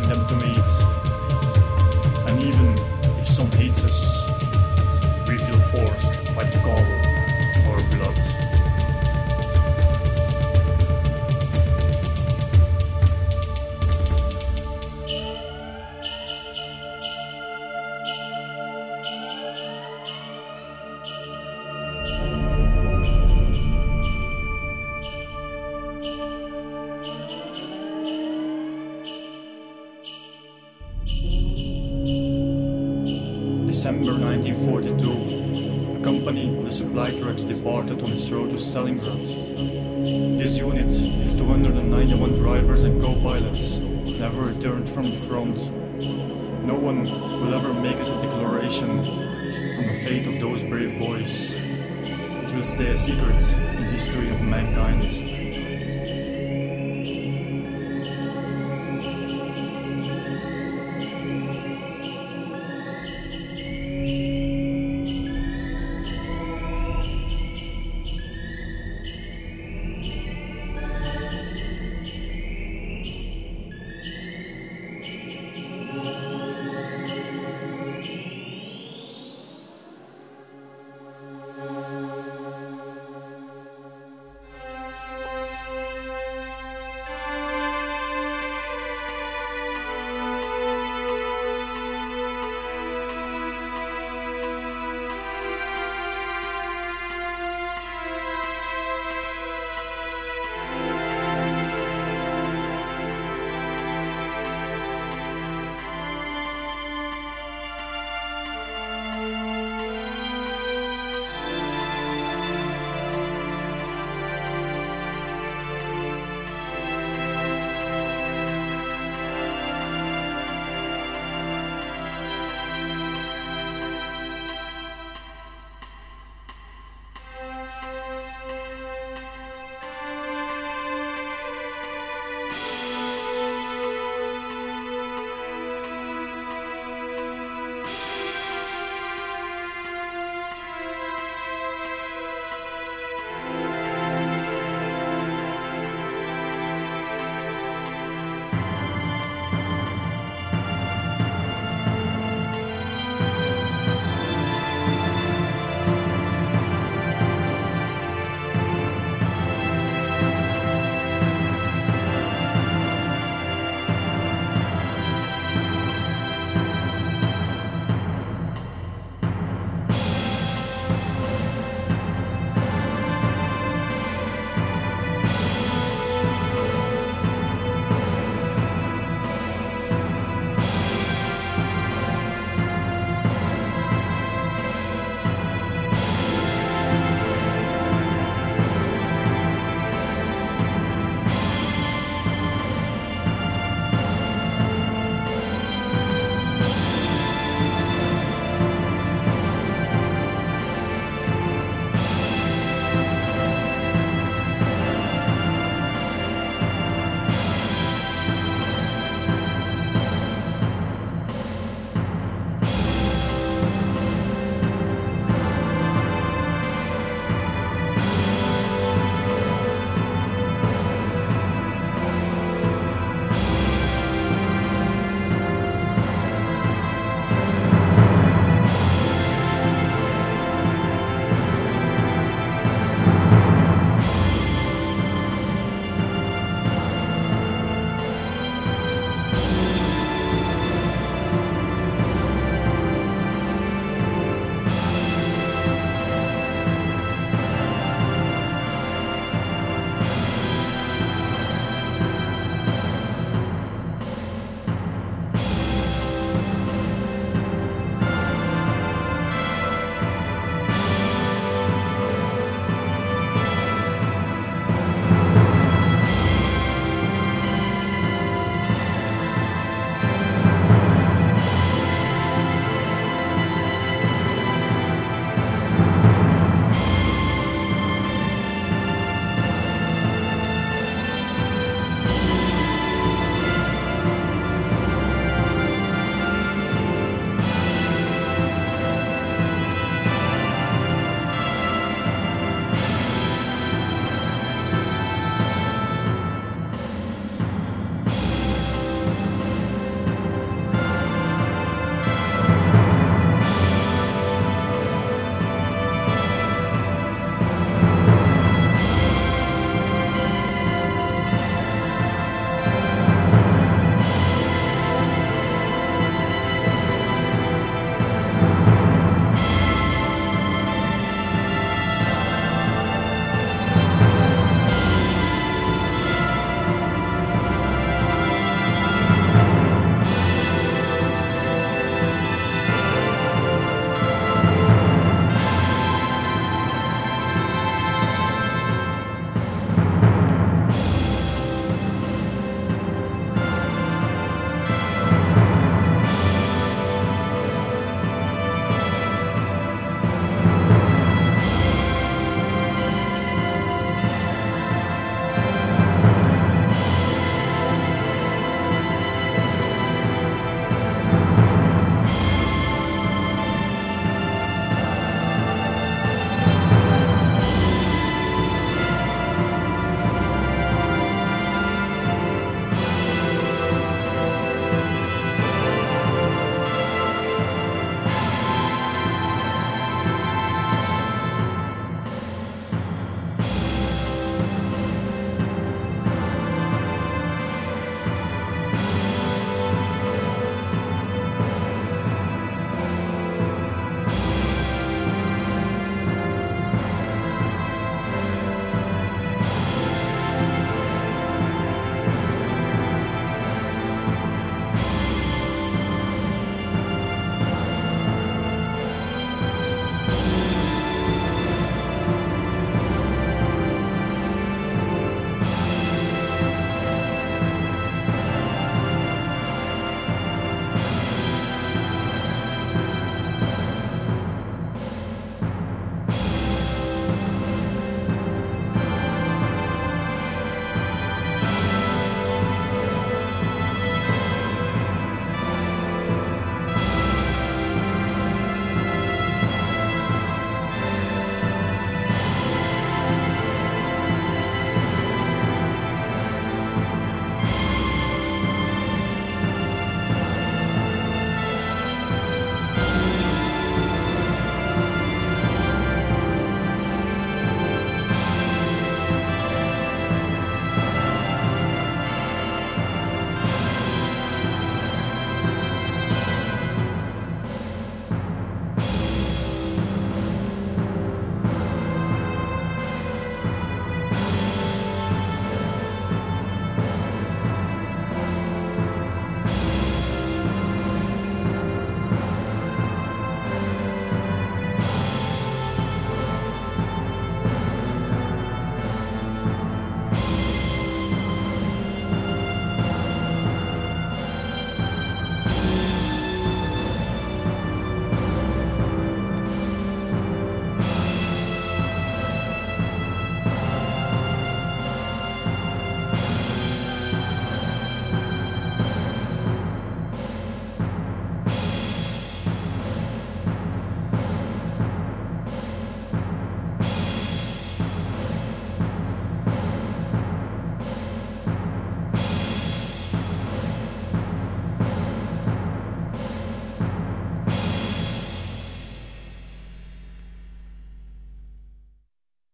threaten to. And even if some hates us, Stalingrad. This unit, with 291 drivers and co-pilots, never returned from the front. No one will ever make us a declaration on the fate of those brave boys. It will stay a secret in the history of mankind.